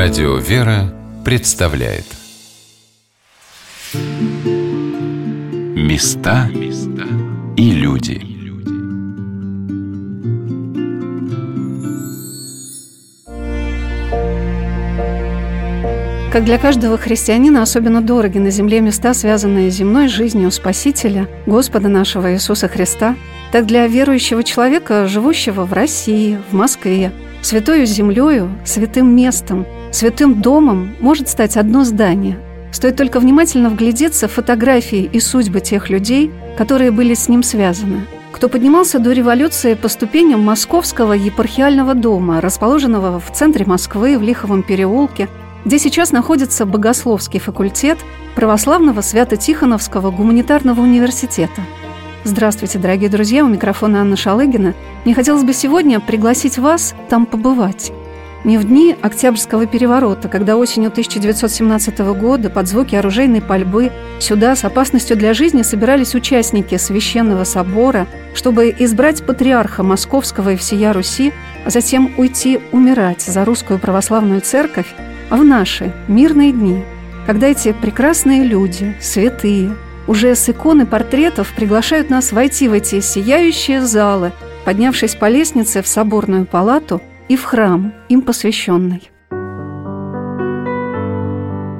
Радио «Вера» представляет. Места и люди. Как для каждого христианина особенно дороги на земле места, связанные с земной жизнью Спасителя, Господа нашего Иисуса Христа, так для верующего человека, живущего в России, в Москве, святою землею, святым местом, святым домом может стать одно здание. Стоит только внимательно вглядеться в фотографии и судьбы тех людей, которые были с ним связаны. Кто поднимался до революции по ступеням Московского епархиального дома, расположенного в центре Москвы, в Лиховом переулке, где сейчас находится Богословский факультет Православного Свято-Тихоновского гуманитарного университета. Здравствуйте, дорогие друзья, у микрофона Анна Шалыгина. Мне хотелось бы сегодня пригласить вас там побывать. Не в дни Октябрьского переворота, когда осенью 1917 года под звуки оружейной пальбы сюда с опасностью для жизни собирались участники Священного собора, чтобы избрать патриарха Московского и всея Руси, а затем уйти умирать за русскую православную церковь, а в наши мирные дни, когда эти прекрасные люди, святые, уже с иконы портретов приглашают нас войти в эти сияющие залы, поднявшись по лестнице в соборную палату и в храм, им посвященный.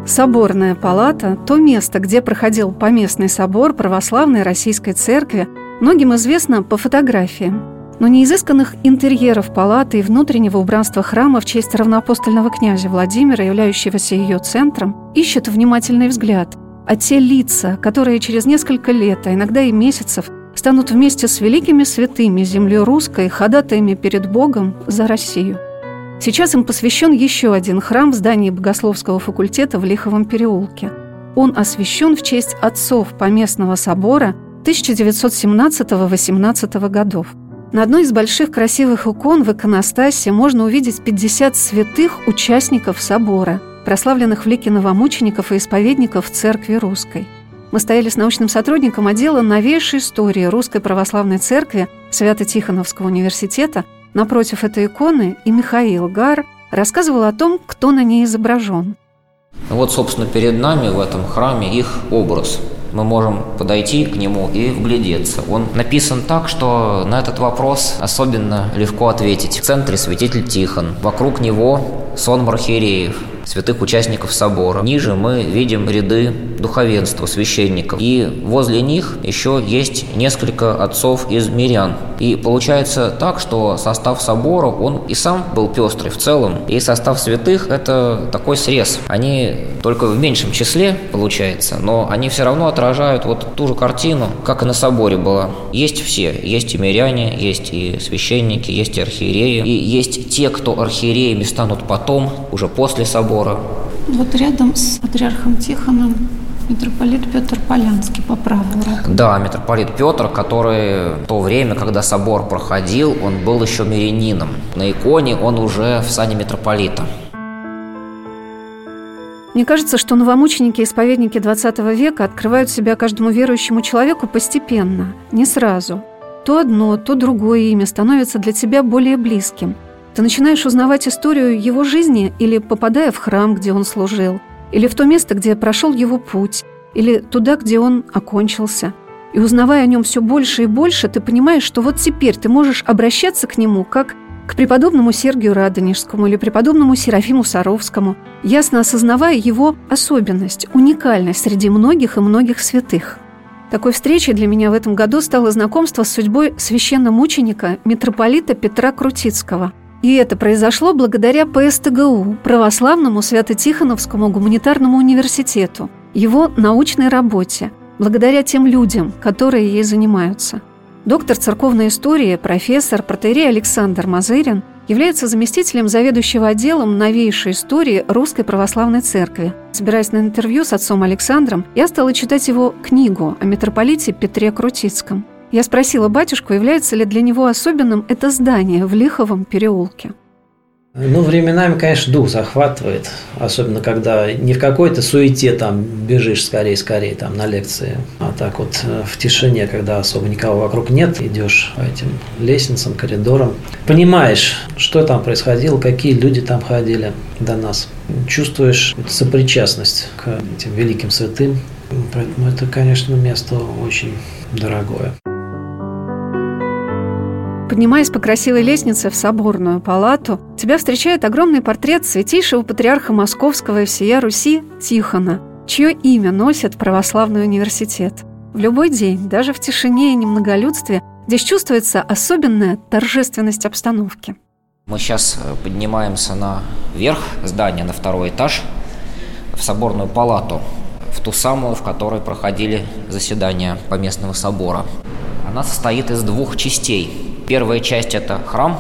Соборная палата – то место, где проходил поместный собор православной российской церкви, многим известно по фотографиям – но не изысканных интерьеров палаты и внутреннего убранства храма в честь равноапостольного князя Владимира, являющегося ее центром, ищет внимательный взгляд, а те лица, которые через несколько лет, а иногда и месяцев, станут вместе с великими святыми земли русской ходатаями перед Богом за Россию. Сейчас им посвящен еще один храм в здании Богословского факультета в Лиховом переулке. Он освящен в честь отцов Поместного собора 1917-18 годов – на одной из больших красивых икон в иконостасе можно увидеть 50 святых участников собора, прославленных в лике новомучеников и исповедников Церкви Русской. Мы стояли с научным сотрудником отдела новейшей истории Русской Православной Церкви Свято-Тихоновского университета напротив этой иконы, и Михаил Гар рассказывал о том, кто на ней изображен. Вот, собственно, перед нами в этом храме их образ – мы можем подойти к нему и вглядеться. Он написан так, что на этот вопрос особенно легко ответить. В центре святитель Тихон, вокруг него сон архиереев, святых участников собора. Ниже мы видим ряды духовенства, священников. И возле них еще есть несколько отцов из мирян. И получается так, что состав собора, он и сам был пестрый в целом, и состав святых – это такой срез. Они только в меньшем числе, получается, но они все равно отражают вот ту же картину, как и на соборе была. Есть все, есть и миряне, есть и священники, есть и архиереи, и есть те, кто архиереями станут потом, уже после собора, собора. Вот рядом с патриархом Тихоном митрополит Петр Полянский по правую руку. Да, митрополит Петр, который в то время, когда собор проходил, он был еще мирянином. На иконе он уже в сане митрополита. Мне кажется, что новомученики и исповедники XX века открывают себя каждому верующему человеку постепенно, не сразу. То одно, то другое имя становится для тебя более близким – ты начинаешь узнавать историю его жизни или попадая в храм, где он служил, или в то место, где прошел его путь, или туда, где он окончился. И узнавая о нем все больше и больше, ты понимаешь, что вот теперь ты можешь обращаться к нему как к преподобному Сергию Радонежскому или преподобному Серафиму Саровскому, ясно осознавая его особенность, уникальность среди многих и многих святых. Такой встречей для меня в этом году стало знакомство с судьбой священномученика митрополита Петра Крутицкого – и это произошло благодаря ПСТГУ, Православному Свято-Тихоновскому гуманитарному университету, его научной работе, благодаря тем людям, которые ей занимаются. Доктор церковной истории, профессор, протеерей Александр Мазырин является заместителем заведующего отделом новейшей истории Русской Православной Церкви. Собираясь на интервью с отцом Александром, я стала читать его книгу о митрополите Петре Крутицком – я спросила батюшку, является ли для него особенным это здание в Лиховом переулке. Ну, временами, конечно, дух захватывает, особенно когда не в какой-то суете там бежишь скорее-скорее там на лекции, а так вот э, в тишине, когда особо никого вокруг нет, идешь по этим лестницам, коридорам, понимаешь, что там происходило, какие люди там ходили до нас, чувствуешь сопричастность к этим великим святым, поэтому это, конечно, место очень дорогое. Поднимаясь по красивой лестнице в соборную палату, тебя встречает огромный портрет святейшего патриарха Московского и всея Руси Тихона, чье имя носит православный университет. В любой день, даже в тишине и немноголюдстве, здесь чувствуется особенная торжественность обстановки. Мы сейчас э, поднимаемся на верх здания, на второй этаж, в соборную палату, в ту самую, в которой проходили заседания Поместного собора. Она состоит из двух частей – Первая часть – это храм,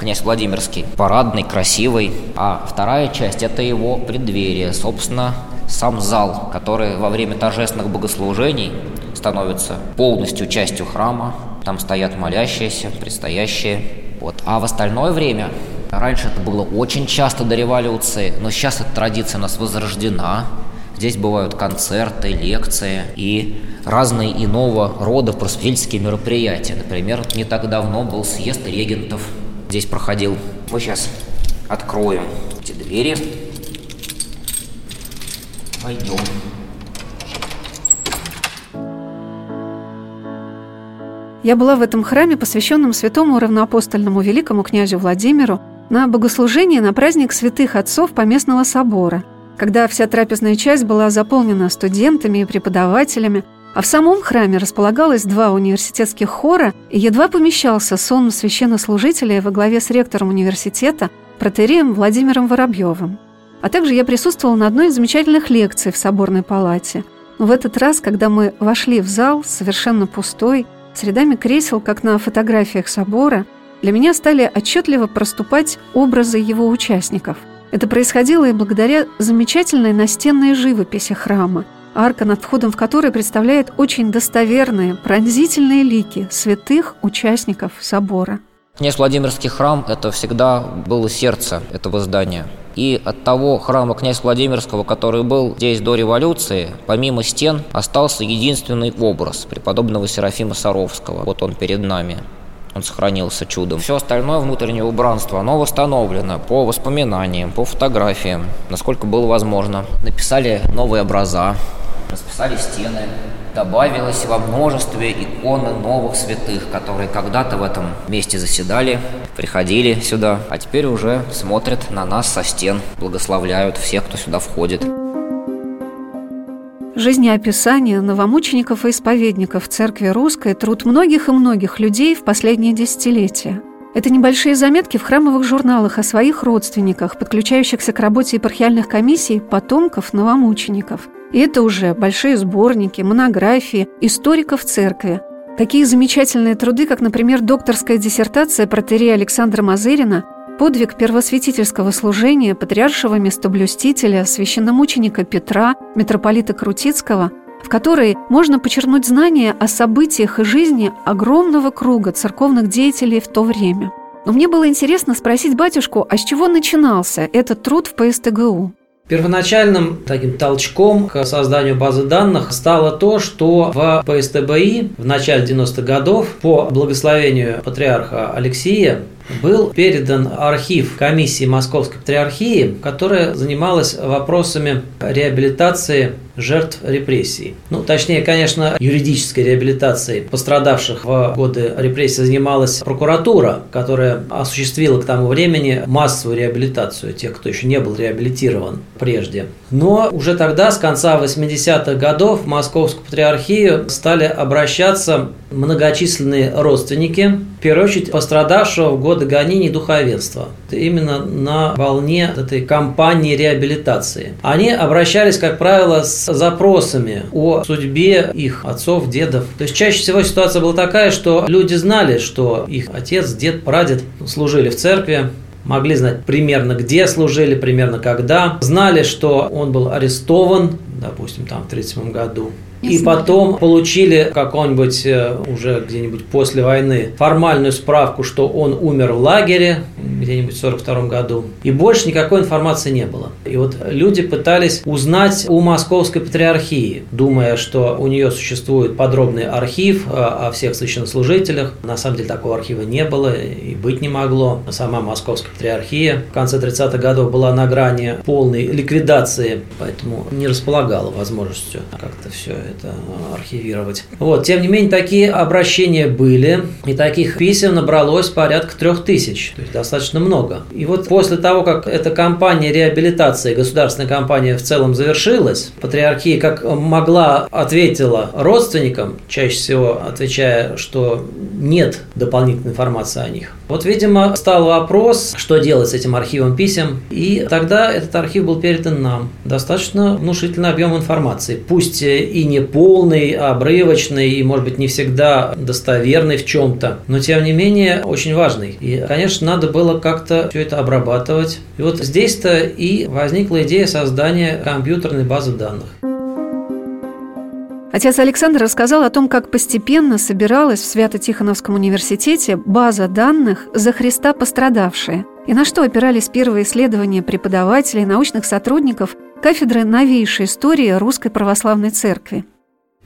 князь Владимирский, парадный, красивый. А вторая часть – это его преддверие, собственно, сам зал, который во время торжественных богослужений становится полностью частью храма. Там стоят молящиеся, предстоящие. Вот. А в остальное время Раньше это было очень часто до революции, но сейчас эта традиция у нас возрождена. Здесь бывают концерты, лекции и разные иного рода просветительские мероприятия. Например, не так давно был съезд регентов. Здесь проходил. Мы сейчас откроем эти двери. Пойдем. Я была в этом храме, посвященном святому равноапостольному великому князю Владимиру, на богослужение на праздник святых отцов Поместного собора – когда вся трапезная часть была заполнена студентами и преподавателями, а в самом храме располагалось два университетских хора и едва помещался сон священнослужителя во главе с ректором университета протереем Владимиром Воробьевым. А также я присутствовала на одной из замечательных лекций в Соборной палате. Но в этот раз, когда мы вошли в зал, совершенно пустой, с рядами кресел, как на фотографиях собора, для меня стали отчетливо проступать образы его участников – это происходило и благодаря замечательной настенной живописи храма, арка над входом в который представляет очень достоверные, пронзительные лики святых участников собора. Князь Владимирский храм – это всегда было сердце этого здания. И от того храма князь Владимирского, который был здесь до революции, помимо стен остался единственный образ преподобного Серафима Саровского. Вот он перед нами он сохранился чудом. Все остальное внутреннее убранство, оно восстановлено по воспоминаниям, по фотографиям, насколько было возможно. Написали новые образа, расписали стены, добавилось во множестве иконы новых святых, которые когда-то в этом месте заседали, приходили сюда, а теперь уже смотрят на нас со стен, благословляют всех, кто сюда входит. Жизнеописание новомучеников и исповедников Церкви Русской – труд многих и многих людей в последние десятилетия. Это небольшие заметки в храмовых журналах о своих родственниках, подключающихся к работе епархиальных комиссий потомков новомучеников. И это уже большие сборники, монографии историков церкви. Такие замечательные труды, как, например, докторская диссертация протерея Александра Мазырина Подвиг первосвятительского служения патриаршего местоблюстителя, священномученика Петра, митрополита Крутицкого, в которой можно почерпнуть знания о событиях и жизни огромного круга церковных деятелей в то время. Но мне было интересно спросить батюшку, а с чего начинался этот труд в ПСТГУ? Первоначальным таким толчком к созданию базы данных стало то, что в ПСТБИ в начале 90-х годов по благословению патриарха Алексея был передан архив комиссии Московской Патриархии, которая занималась вопросами реабилитации жертв репрессий. Ну, точнее, конечно, юридической реабилитацией пострадавших в годы репрессий занималась прокуратура, которая осуществила к тому времени массовую реабилитацию тех, кто еще не был реабилитирован прежде. Но уже тогда, с конца 80-х годов, в Московскую Патриархию стали обращаться многочисленные родственники, в первую очередь пострадавшего в годы гонений духовенства. Именно на волне этой кампании реабилитации. Они обращались, как правило, с запросами о судьбе их отцов, дедов. То есть чаще всего ситуация была такая, что люди знали, что их отец, дед, прадед служили в церкви, могли знать примерно где служили, примерно когда, знали, что он был арестован, допустим, там в 1937 году, и потом получили какой-нибудь э, уже где-нибудь после войны формальную справку, что он умер в лагере, где-нибудь в 42 году. И больше никакой информации не было. И вот люди пытались узнать у Московской Патриархии, думая, что у нее существует подробный архив о всех священнослужителях. На самом деле такого архива не было и быть не могло. Сама Московская Патриархия в конце 30-х годов была на грани полной ликвидации, поэтому не располагала возможностью как-то все это архивировать. Вот, тем не менее, такие обращения были, и таких писем набралось порядка трех тысяч, то есть достаточно много. И вот после того, как эта кампания реабилитации, государственная кампания в целом завершилась, патриархия как могла ответила родственникам, чаще всего отвечая, что нет дополнительной информации о них. Вот, видимо, стал вопрос, что делать с этим архивом писем, и тогда этот архив был передан нам. Достаточно внушительный объем информации, пусть и не полный, а обрывочный, и, может быть, не всегда достоверный в чем-то, но, тем не менее, очень важный. И, конечно, надо было как-то все это обрабатывать. И вот здесь-то и возникла идея создания компьютерной базы данных. Отец Александр рассказал о том, как постепенно собиралась в Свято-Тихоновском университете база данных за Христа пострадавшие, и на что опирались первые исследования преподавателей, научных сотрудников кафедры новейшей истории Русской Православной Церкви.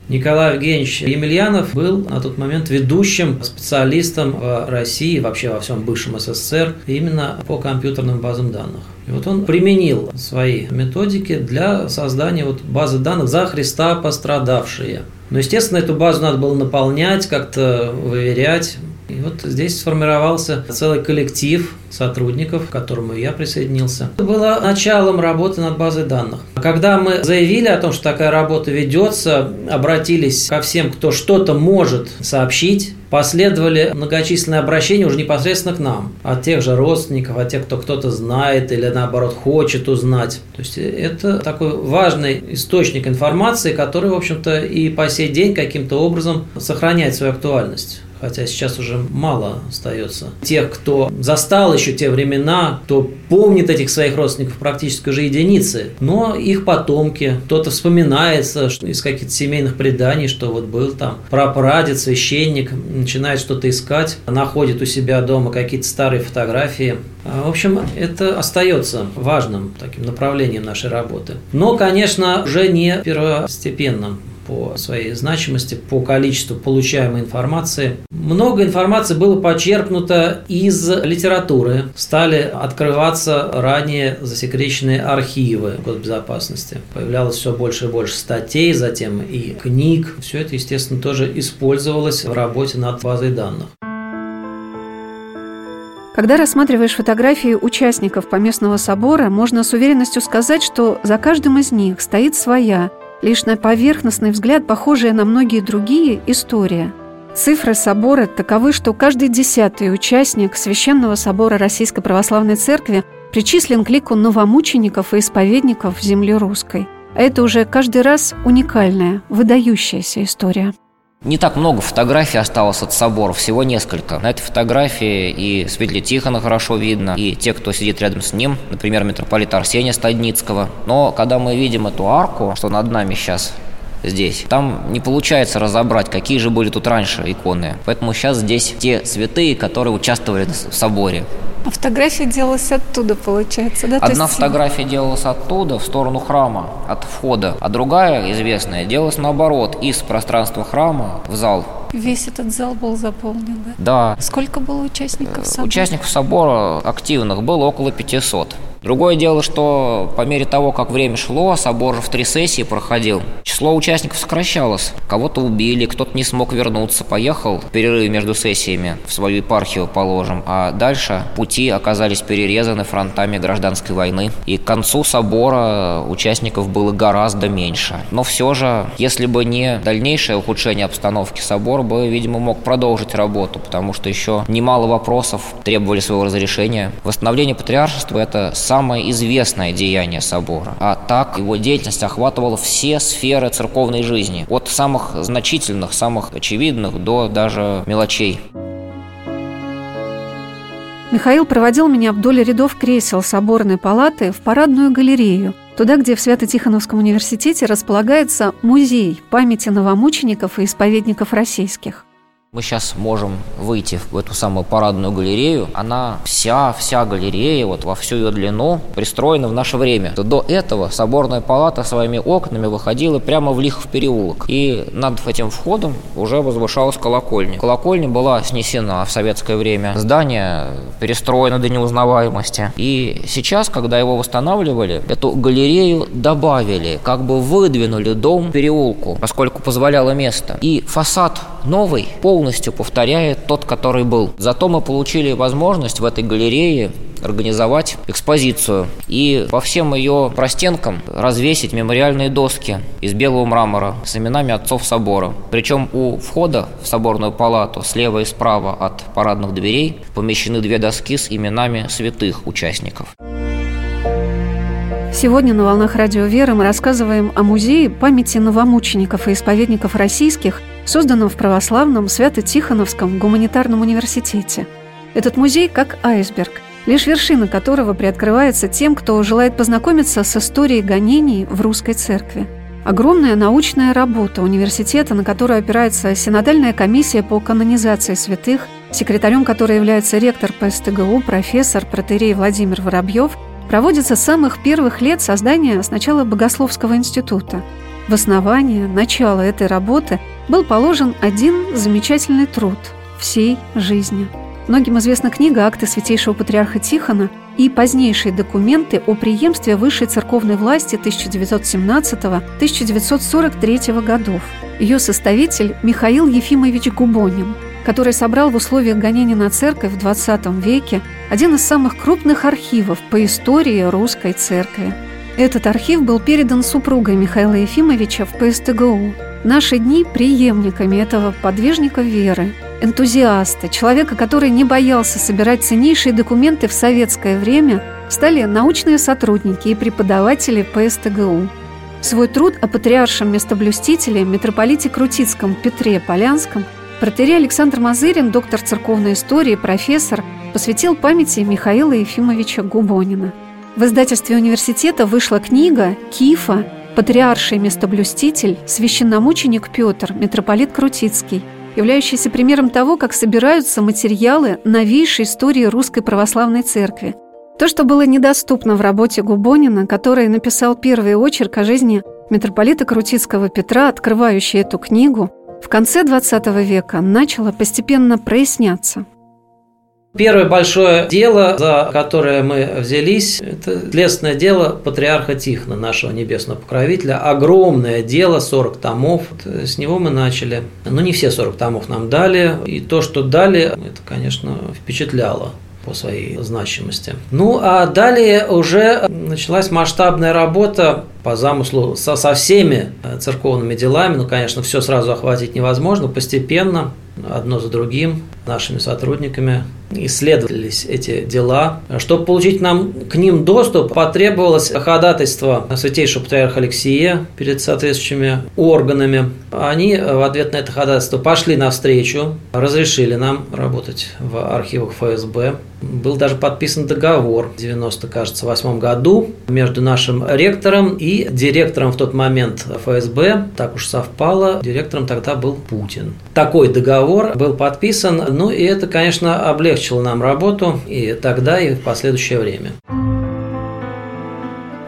Николай Евгеньевич Емельянов был на тот момент ведущим специалистом в России, вообще во всем бывшем СССР, именно по компьютерным базам данных. И вот он применил свои методики для создания вот базы данных за Христа пострадавшие. Но, естественно, эту базу надо было наполнять, как-то выверять. И вот здесь сформировался целый коллектив сотрудников, к которому я присоединился. Это было началом работы над базой данных. Когда мы заявили о том, что такая работа ведется, обратились ко всем, кто что-то может сообщить, последовали многочисленные обращения уже непосредственно к нам, от тех же родственников, от тех, кто кто-то знает или наоборот хочет узнать. То есть это такой важный источник информации, который, в общем-то, и по сей день каким-то образом сохраняет свою актуальность хотя сейчас уже мало остается. Тех, кто застал еще те времена, кто помнит этих своих родственников практически уже единицы, но их потомки, кто-то вспоминается что из каких-то семейных преданий, что вот был там прапрадед, священник, начинает что-то искать, находит у себя дома какие-то старые фотографии. В общем, это остается важным таким направлением нашей работы. Но, конечно, уже не первостепенным по своей значимости, по количеству получаемой информации. Много информации было почерпнуто из литературы. Стали открываться ранее засекреченные архивы госбезопасности. Появлялось все больше и больше статей, затем и книг. Все это, естественно, тоже использовалось в работе над базой данных. Когда рассматриваешь фотографии участников Поместного собора, можно с уверенностью сказать, что за каждым из них стоит своя, лишь на поверхностный взгляд похожая на многие другие история. Цифры собора таковы, что каждый десятый участник Священного собора Российской Православной Церкви причислен к лику новомучеников и исповедников земли русской. А это уже каждый раз уникальная, выдающаяся история. Не так много фотографий осталось от собора, всего несколько. На этой фотографии и Светли Тихона хорошо видно, и те, кто сидит рядом с ним, например, митрополита Арсения Стадницкого. Но когда мы видим эту арку, что над нами сейчас здесь. Там не получается разобрать, какие же были тут раньше иконы. Поэтому сейчас здесь те святые, которые участвовали в соборе. А фотография делалась оттуда, получается, да? Одна есть... фотография делалась оттуда, в сторону храма, от входа, а другая, известная, делалась наоборот, из пространства храма в зал. Весь этот зал был заполнен, да? Да. Сколько было участников собора? Участников собора активных было около 500. Другое дело, что по мере того, как время шло, собор в три сессии проходил, число участников сокращалось. Кого-то убили, кто-то не смог вернуться, поехал в перерыве между сессиями в свою епархию, положим, а дальше пути оказались перерезаны фронтами гражданской войны. И к концу собора участников было гораздо меньше. Но все же, если бы не дальнейшее ухудшение обстановки, собор бы, видимо, мог продолжить работу, потому что еще немало вопросов требовали своего разрешения. Восстановление патриаршества – это самое известное деяние собора. А так его деятельность охватывала все сферы церковной жизни, от самых значительных, самых очевидных до даже мелочей. Михаил проводил меня вдоль рядов кресел соборной палаты в парадную галерею, туда, где в Свято-Тихоновском университете располагается музей памяти новомучеников и исповедников российских. Мы сейчас можем выйти в эту самую парадную галерею. Она вся, вся галерея, вот во всю ее длину, пристроена в наше время. До этого соборная палата своими окнами выходила прямо в Лихов переулок. И над этим входом уже возвышалась колокольня. Колокольня была снесена в советское время. Здание перестроено до неузнаваемости. И сейчас, когда его восстанавливали, эту галерею добавили, как бы выдвинули дом в переулку, поскольку позволяло место. И фасад новый, полный полностью повторяет тот, который был. Зато мы получили возможность в этой галерее организовать экспозицию и по всем ее простенкам развесить мемориальные доски из белого мрамора с именами отцов собора. Причем у входа в соборную палату слева и справа от парадных дверей помещены две доски с именами святых участников. Сегодня на «Волнах Радио Веры» мы рассказываем о музее памяти новомучеников и исповедников российских – созданном в православном Свято-Тихоновском гуманитарном университете. Этот музей как айсберг, лишь вершина которого приоткрывается тем, кто желает познакомиться с историей гонений в русской церкви. Огромная научная работа университета, на которую опирается Синодальная комиссия по канонизации святых, секретарем которой является ректор ПСТГУ, профессор протерей Владимир Воробьев, проводится с самых первых лет создания сначала Богословского института. В основание, начало этой работы был положен один замечательный труд всей жизни. Многим известна книга «Акты святейшего патриарха Тихона» и позднейшие документы о преемстве высшей церковной власти 1917-1943 годов. Ее составитель Михаил Ефимович Губонин, который собрал в условиях гонения на церковь в XX веке один из самых крупных архивов по истории русской церкви. Этот архив был передан супругой Михаила Ефимовича в ПСТГУ, наши дни преемниками этого подвижника веры, энтузиаста, человека, который не боялся собирать ценнейшие документы в советское время, стали научные сотрудники и преподаватели ПСТГУ. Свой труд о патриаршем местоблюстителе, митрополите Крутицком Петре Полянском, протерей Александр Мазырин, доктор церковной истории, профессор, посвятил памяти Михаила Ефимовича Губонина. В издательстве университета вышла книга «Кифа Патриарший местоблюститель, священномученик Петр, митрополит Крутицкий, являющийся примером того, как собираются материалы новейшей истории Русской Православной Церкви. То, что было недоступно в работе Губонина, который написал первый очерк о жизни митрополита Крутицкого Петра, открывающий эту книгу, в конце XX века начало постепенно проясняться. Первое большое дело, за которое мы взялись, это следственное дело патриарха Тихона, нашего небесного покровителя. Огромное дело, 40 томов. С него мы начали. Но не все 40 томов нам дали. И то, что дали, это, конечно, впечатляло по своей значимости. Ну а далее уже началась масштабная работа по замыслу со, со всеми церковными делами. Ну, конечно, все сразу охватить невозможно, постепенно одно за другим нашими сотрудниками исследовались эти дела. Чтобы получить нам к ним доступ, потребовалось ходатайство святейшего патриарха Алексея перед соответствующими органами. Они в ответ на это ходатайство пошли навстречу, разрешили нам работать в архивах ФСБ. Был даже подписан договор в 90, кажется, восьмом году между нашим ректором и директором в тот момент ФСБ. Так уж совпало, директором тогда был Путин. Такой договор был подписан, ну и это, конечно, облегчило нам работу и тогда, и в последующее время.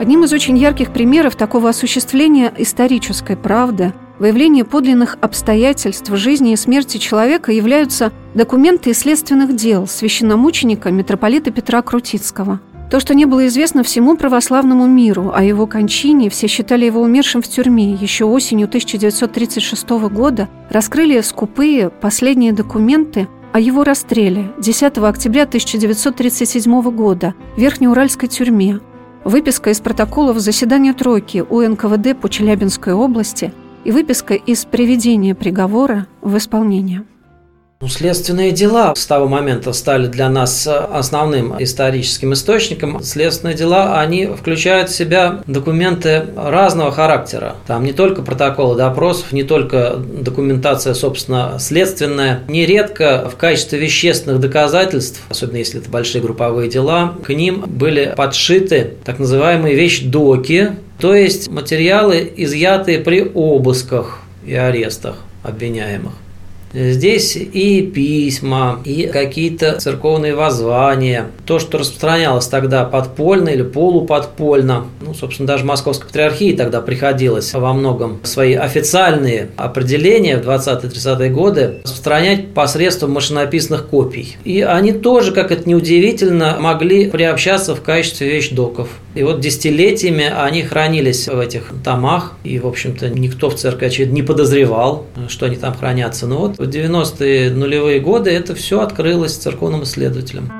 Одним из очень ярких примеров такого осуществления исторической правды – Выявление подлинных обстоятельств жизни и смерти человека являются документы из следственных дел священномученика митрополита Петра Крутицкого. То, что не было известно всему православному миру о его кончине, все считали его умершим в тюрьме еще осенью 1936 года, раскрыли скупые последние документы о его расстреле 10 октября 1937 года в Верхнеуральской тюрьме. Выписка из протоколов заседания тройки УНКВД по Челябинской области – и выписка из приведения приговора в исполнение. Ну, следственные дела с того момента стали для нас основным историческим источником. Следственные дела, они включают в себя документы разного характера. Там не только протоколы допросов, не только документация, собственно, следственная. Нередко в качестве вещественных доказательств, особенно если это большие групповые дела, к ним были подшиты так называемые вещдоки, то есть материалы, изъятые при обысках и арестах обвиняемых. Здесь и письма, и какие-то церковные воззвания. То, что распространялось тогда подпольно или полуподпольно. Ну, собственно, даже Московской патриархии тогда приходилось во многом свои официальные определения в 20-30-е годы распространять посредством машинописных копий. И они тоже, как это неудивительно, могли приобщаться в качестве вещдоков. И вот десятилетиями они хранились в этих томах, и, в общем-то, никто в церкви, очевидно, не подозревал, что они там хранятся. Но вот в 90-е нулевые годы это все открылось церковным исследователям.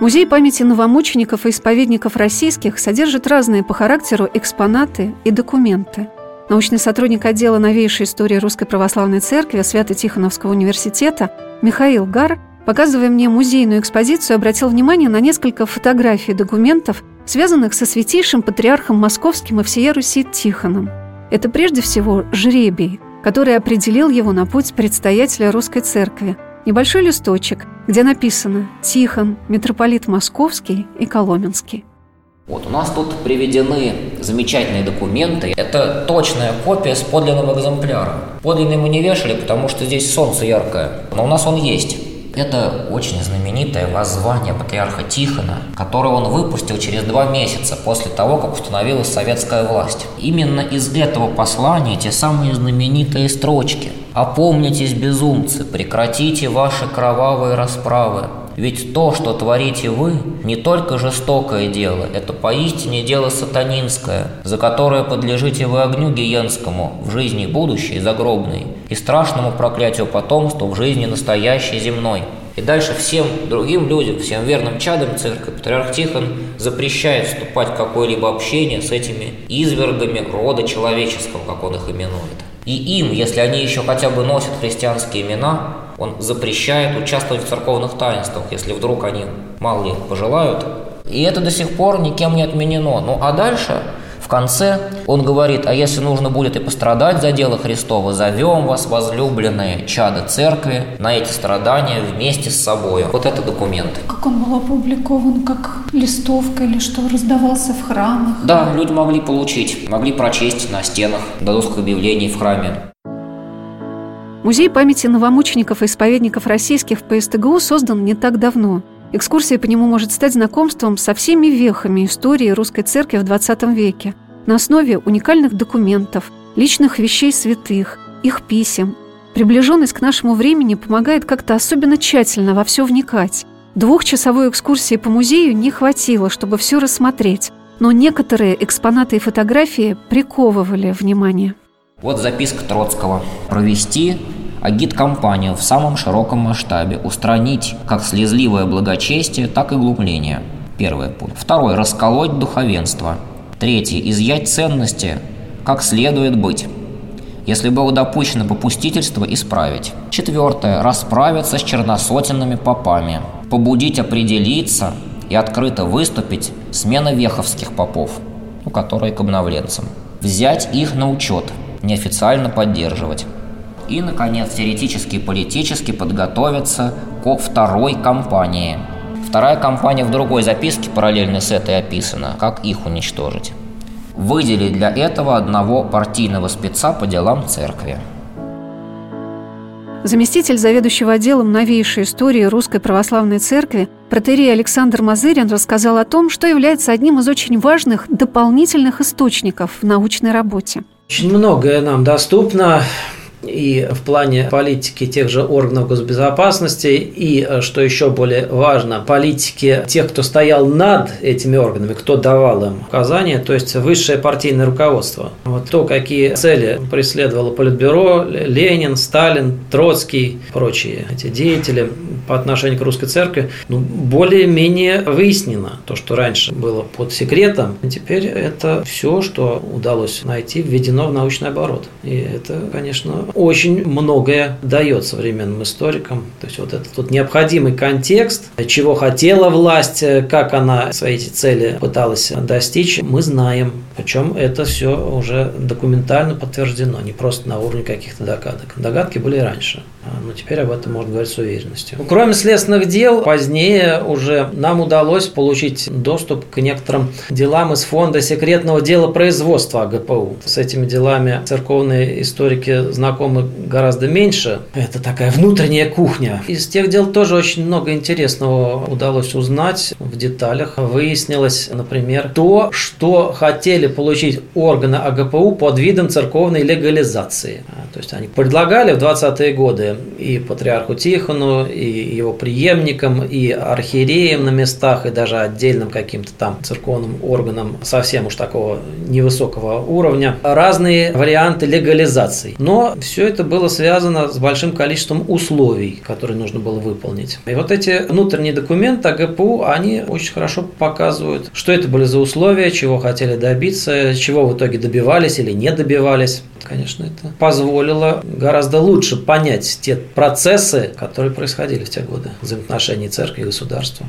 Музей памяти новомучеников и исповедников российских содержит разные по характеру экспонаты и документы. Научный сотрудник отдела новейшей истории Русской Православной Церкви Свято-Тихоновского университета Михаил Гар – Показывая мне музейную экспозицию, обратил внимание на несколько фотографий и документов, связанных со святейшим патриархом московским и всея Руси Тихоном. Это прежде всего жребий, который определил его на путь предстоятеля русской церкви. Небольшой листочек, где написано «Тихон, митрополит Московский и Коломенский». Вот у нас тут приведены замечательные документы. Это точная копия с подлинного экземпляра. Подлинный мы не вешали, потому что здесь солнце яркое, но у нас он есть. Это очень знаменитое воззвание патриарха Тихона, которое он выпустил через два месяца после того, как установилась советская власть. Именно из этого послания те самые знаменитые строчки. «Опомнитесь, безумцы, прекратите ваши кровавые расправы, ведь то, что творите вы, не только жестокое дело, это поистине дело сатанинское, за которое подлежите вы огню гиенскому в жизни будущей загробной и страшному проклятию потомства в жизни настоящей земной. И дальше всем другим людям, всем верным чадам церкви, патриарх Тихон запрещает вступать в какое-либо общение с этими извергами рода человеческого, как он их именует. И им, если они еще хотя бы носят христианские имена, он запрещает участвовать в церковных таинствах, если вдруг они мало ли пожелают. И это до сих пор никем не отменено. Ну а дальше, конце, он говорит, а если нужно будет и пострадать за дело Христова, зовем вас, возлюбленные чады церкви, на эти страдания вместе с собой. Вот это документ. Как он был опубликован, как листовка или что, раздавался в храмах? Да, люди могли получить, могли прочесть на стенах, на досках объявлений в храме. Музей памяти новомучеников и исповедников российских в ПСТГУ создан не так давно. Экскурсия по нему может стать знакомством со всеми вехами истории русской церкви в XX веке на основе уникальных документов, личных вещей святых, их писем. Приближенность к нашему времени помогает как-то особенно тщательно во все вникать. Двухчасовой экскурсии по музею не хватило, чтобы все рассмотреть, но некоторые экспонаты и фотографии приковывали внимание. Вот записка Троцкого. Провести агит-кампанию в самом широком масштабе, устранить как слезливое благочестие, так и глумление. Первый пункт. Второй. Расколоть духовенство. Третий. Изъять ценности, как следует быть. Если было допущено попустительство, исправить. Четвертое. Расправиться с черносотенными попами. Побудить определиться и открыто выступить смена веховских попов, ну, которые к обновленцам. Взять их на учет – неофициально поддерживать. И, наконец, теоретически и политически подготовиться к второй кампании. Вторая кампания в другой записке, параллельно с этой описана, как их уничтожить. Выделить для этого одного партийного спеца по делам церкви. Заместитель заведующего отделом новейшей истории Русской Православной Церкви протерей Александр Мазырин рассказал о том, что является одним из очень важных дополнительных источников в научной работе – очень многое нам доступно и в плане политики тех же органов госбезопасности, и, э, что еще более важно, политики тех, кто стоял над этими органами, кто давал им указания, то есть высшее партийное руководство. Вот то, какие цели преследовало Политбюро, Ленин, Сталин, Троцкий, прочие эти деятели по отношению к русской церкви, ну, более-менее выяснено. То, что раньше было под секретом, теперь это все, что удалось найти, введено в научный оборот. И это, конечно, очень многое дает современным историкам. То есть вот этот вот необходимый контекст, чего хотела власть, как она свои цели пыталась достичь, мы знаем. Причем это все уже документально подтверждено, не просто на уровне каких-то догадок. Догадки были и раньше, а, но теперь об этом можно говорить с уверенностью. Ну, кроме следственных дел, позднее уже нам удалось получить доступ к некоторым делам из фонда секретного дела производства АГПУ. С этими делами церковные историки знакомы гораздо меньше. Это такая внутренняя кухня. Из тех дел тоже очень много интересного удалось узнать в деталях. Выяснилось, например, то, что хотели получить органы АГПУ под видом церковной легализации. А, то есть они предлагали в 20-е годы и патриарху Тихону, и его преемникам, и архиереям на местах, и даже отдельным каким-то там церковным органам совсем уж такого невысокого уровня, разные варианты легализации. Но все это было связано с большим количеством условий, которые нужно было выполнить. И вот эти внутренние документы АГПУ, они очень хорошо показывают, что это были за условия, чего хотели добиться, чего в итоге добивались или не добивались. Конечно, это позволило гораздо лучше понять те процессы, которые происходили в те годы взаимоотношений церкви и государства.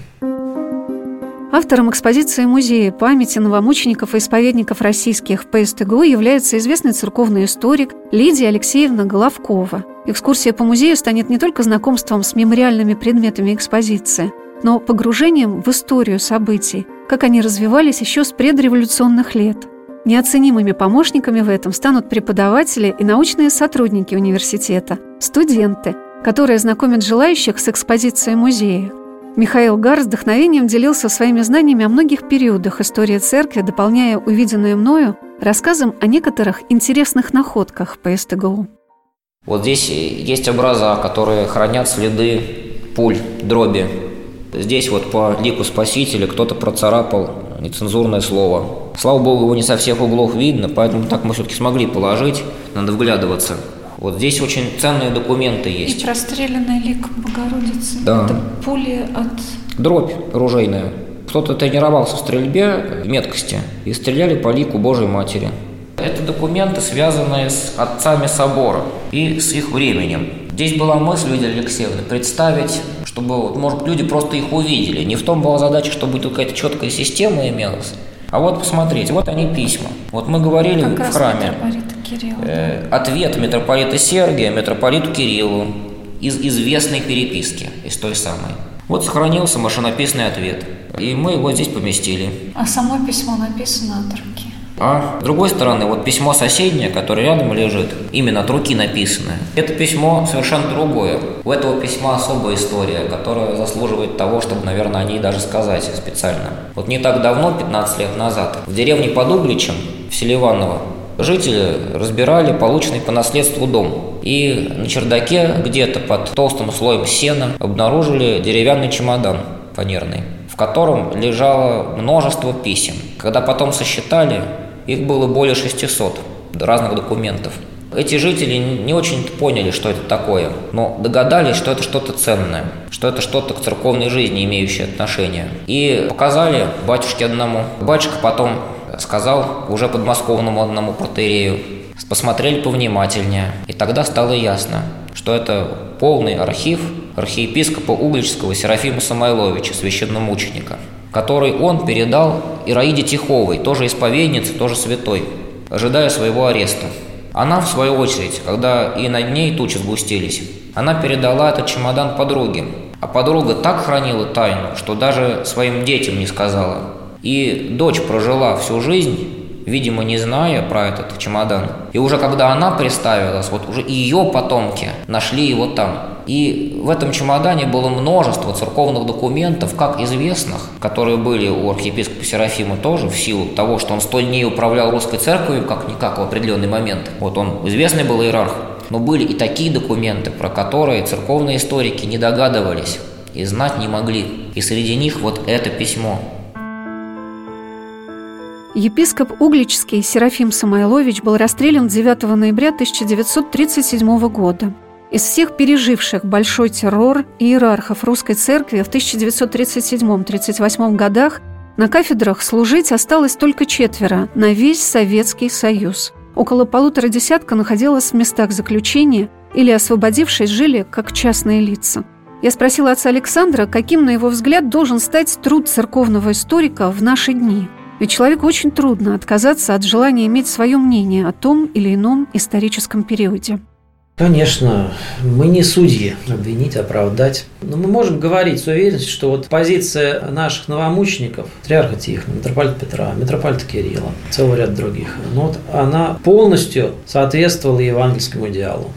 Автором экспозиции музея памяти новомучеников и исповедников российских в ПСТГУ является известный церковный историк Лидия Алексеевна Головкова. Экскурсия по музею станет не только знакомством с мемориальными предметами экспозиции, но погружением в историю событий, как они развивались еще с предреволюционных лет. Неоценимыми помощниками в этом станут преподаватели и научные сотрудники университета, студенты, которые знакомят желающих с экспозицией музея. Михаил Гар с вдохновением делился своими знаниями о многих периодах истории церкви, дополняя увиденное мною рассказом о некоторых интересных находках по СТГУ. Вот здесь есть образа, которые хранят следы пуль, дроби. Здесь вот по лику Спасителя кто-то процарапал нецензурное слово. Слава богу, его не со всех углов видно, поэтому так мы все-таки смогли положить, надо вглядываться. Вот здесь очень ценные документы есть. И простреленный лик Богородицы. Да. Это пули от... Дробь оружейная. Кто-то тренировался в стрельбе, в меткости, и стреляли по лику Божьей Матери. Это документы, связанные с отцами собора и с их временем. Здесь была мысль, Лидия Алексеевна, представить, чтобы, может, люди просто их увидели. Не в том была задача, чтобы какая-то четкая система имелась, а вот посмотреть, вот они письма. Вот мы говорили как в храме. Кирилла. Э, ответ митрополита Сергия митрополиту Кириллу из известной переписки, из той самой. Вот сохранился машинописный ответ, и мы его здесь поместили. А само письмо написано от руки. А с другой стороны, вот письмо соседнее, которое рядом лежит, именно от руки написанное, это письмо совершенно другое. У этого письма особая история, которая заслуживает того, чтобы, наверное, о ней даже сказать специально. Вот не так давно, 15 лет назад, в деревне под Угличем, в селе Жители разбирали полученный по наследству дом. И на чердаке где-то под толстым слоем сена обнаружили деревянный чемодан фанерный, в котором лежало множество писем. Когда потом сосчитали, их было более 600 разных документов. Эти жители не очень поняли, что это такое, но догадались, что это что-то ценное, что это что-то к церковной жизни имеющее отношение. И показали батюшке одному. Батюшка потом сказал уже подмосковному одному протеерею, посмотрели повнимательнее, и тогда стало ясно, что это полный архив архиепископа Угличского Серафима Самойловича, священномученика, который он передал Ираиде Тиховой, тоже исповеднице, тоже святой, ожидая своего ареста. Она, в свою очередь, когда и над ней тучи сгустились, она передала этот чемодан подруге. А подруга так хранила тайну, что даже своим детям не сказала. И дочь прожила всю жизнь, видимо, не зная про этот чемодан. И уже когда она представилась, вот уже ее потомки нашли его там. И в этом чемодане было множество церковных документов, как известных, которые были у архиепископа Серафима тоже, в силу того, что он сто дней управлял русской церковью как-никак в определенный момент. Вот он известный был иерарх. Но были и такие документы, про которые церковные историки не догадывались и знать не могли. И среди них вот это письмо – Епископ Угличский Серафим Самойлович был расстрелян 9 ноября 1937 года. Из всех переживших большой террор иерархов русской церкви в 1937-38 годах на кафедрах служить осталось только четверо на весь Советский Союз. Около полутора десятка находилось в местах заключения или, освободившись, жили как частные лица. Я спросила отца Александра, каким, на его взгляд, должен стать труд церковного историка в наши дни – Ведь человеку очень трудно отказаться от желания иметь свое мнение о том или ином историческом периоде. Конечно, мы не судьи, обвинить, оправдать. Но мы можем говорить с уверенностью, что вот позиция наших новомучеников, патриарха Тихона, митрополита Петра, митрополита Кирилла, целый ряд других, ну вот она полностью соответствовала евангельскому идеалу,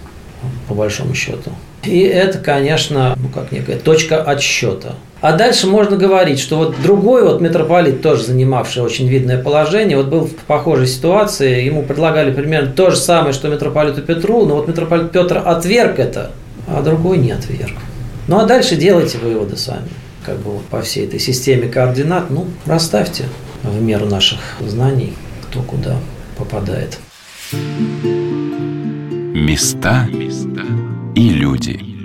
по большому счету. И это, конечно, ну как некая точка отсчета. А дальше можно говорить, что вот другой вот митрополит, тоже занимавший очень видное положение, вот был в похожей ситуации, ему предлагали примерно то же самое, что митрополиту Петру, но вот митрополит Петр отверг это, а другой не отверг. Ну а дальше делайте выводы сами, как бы вот по всей этой системе координат, ну, расставьте в меру наших знаний, кто куда попадает. Места и люди.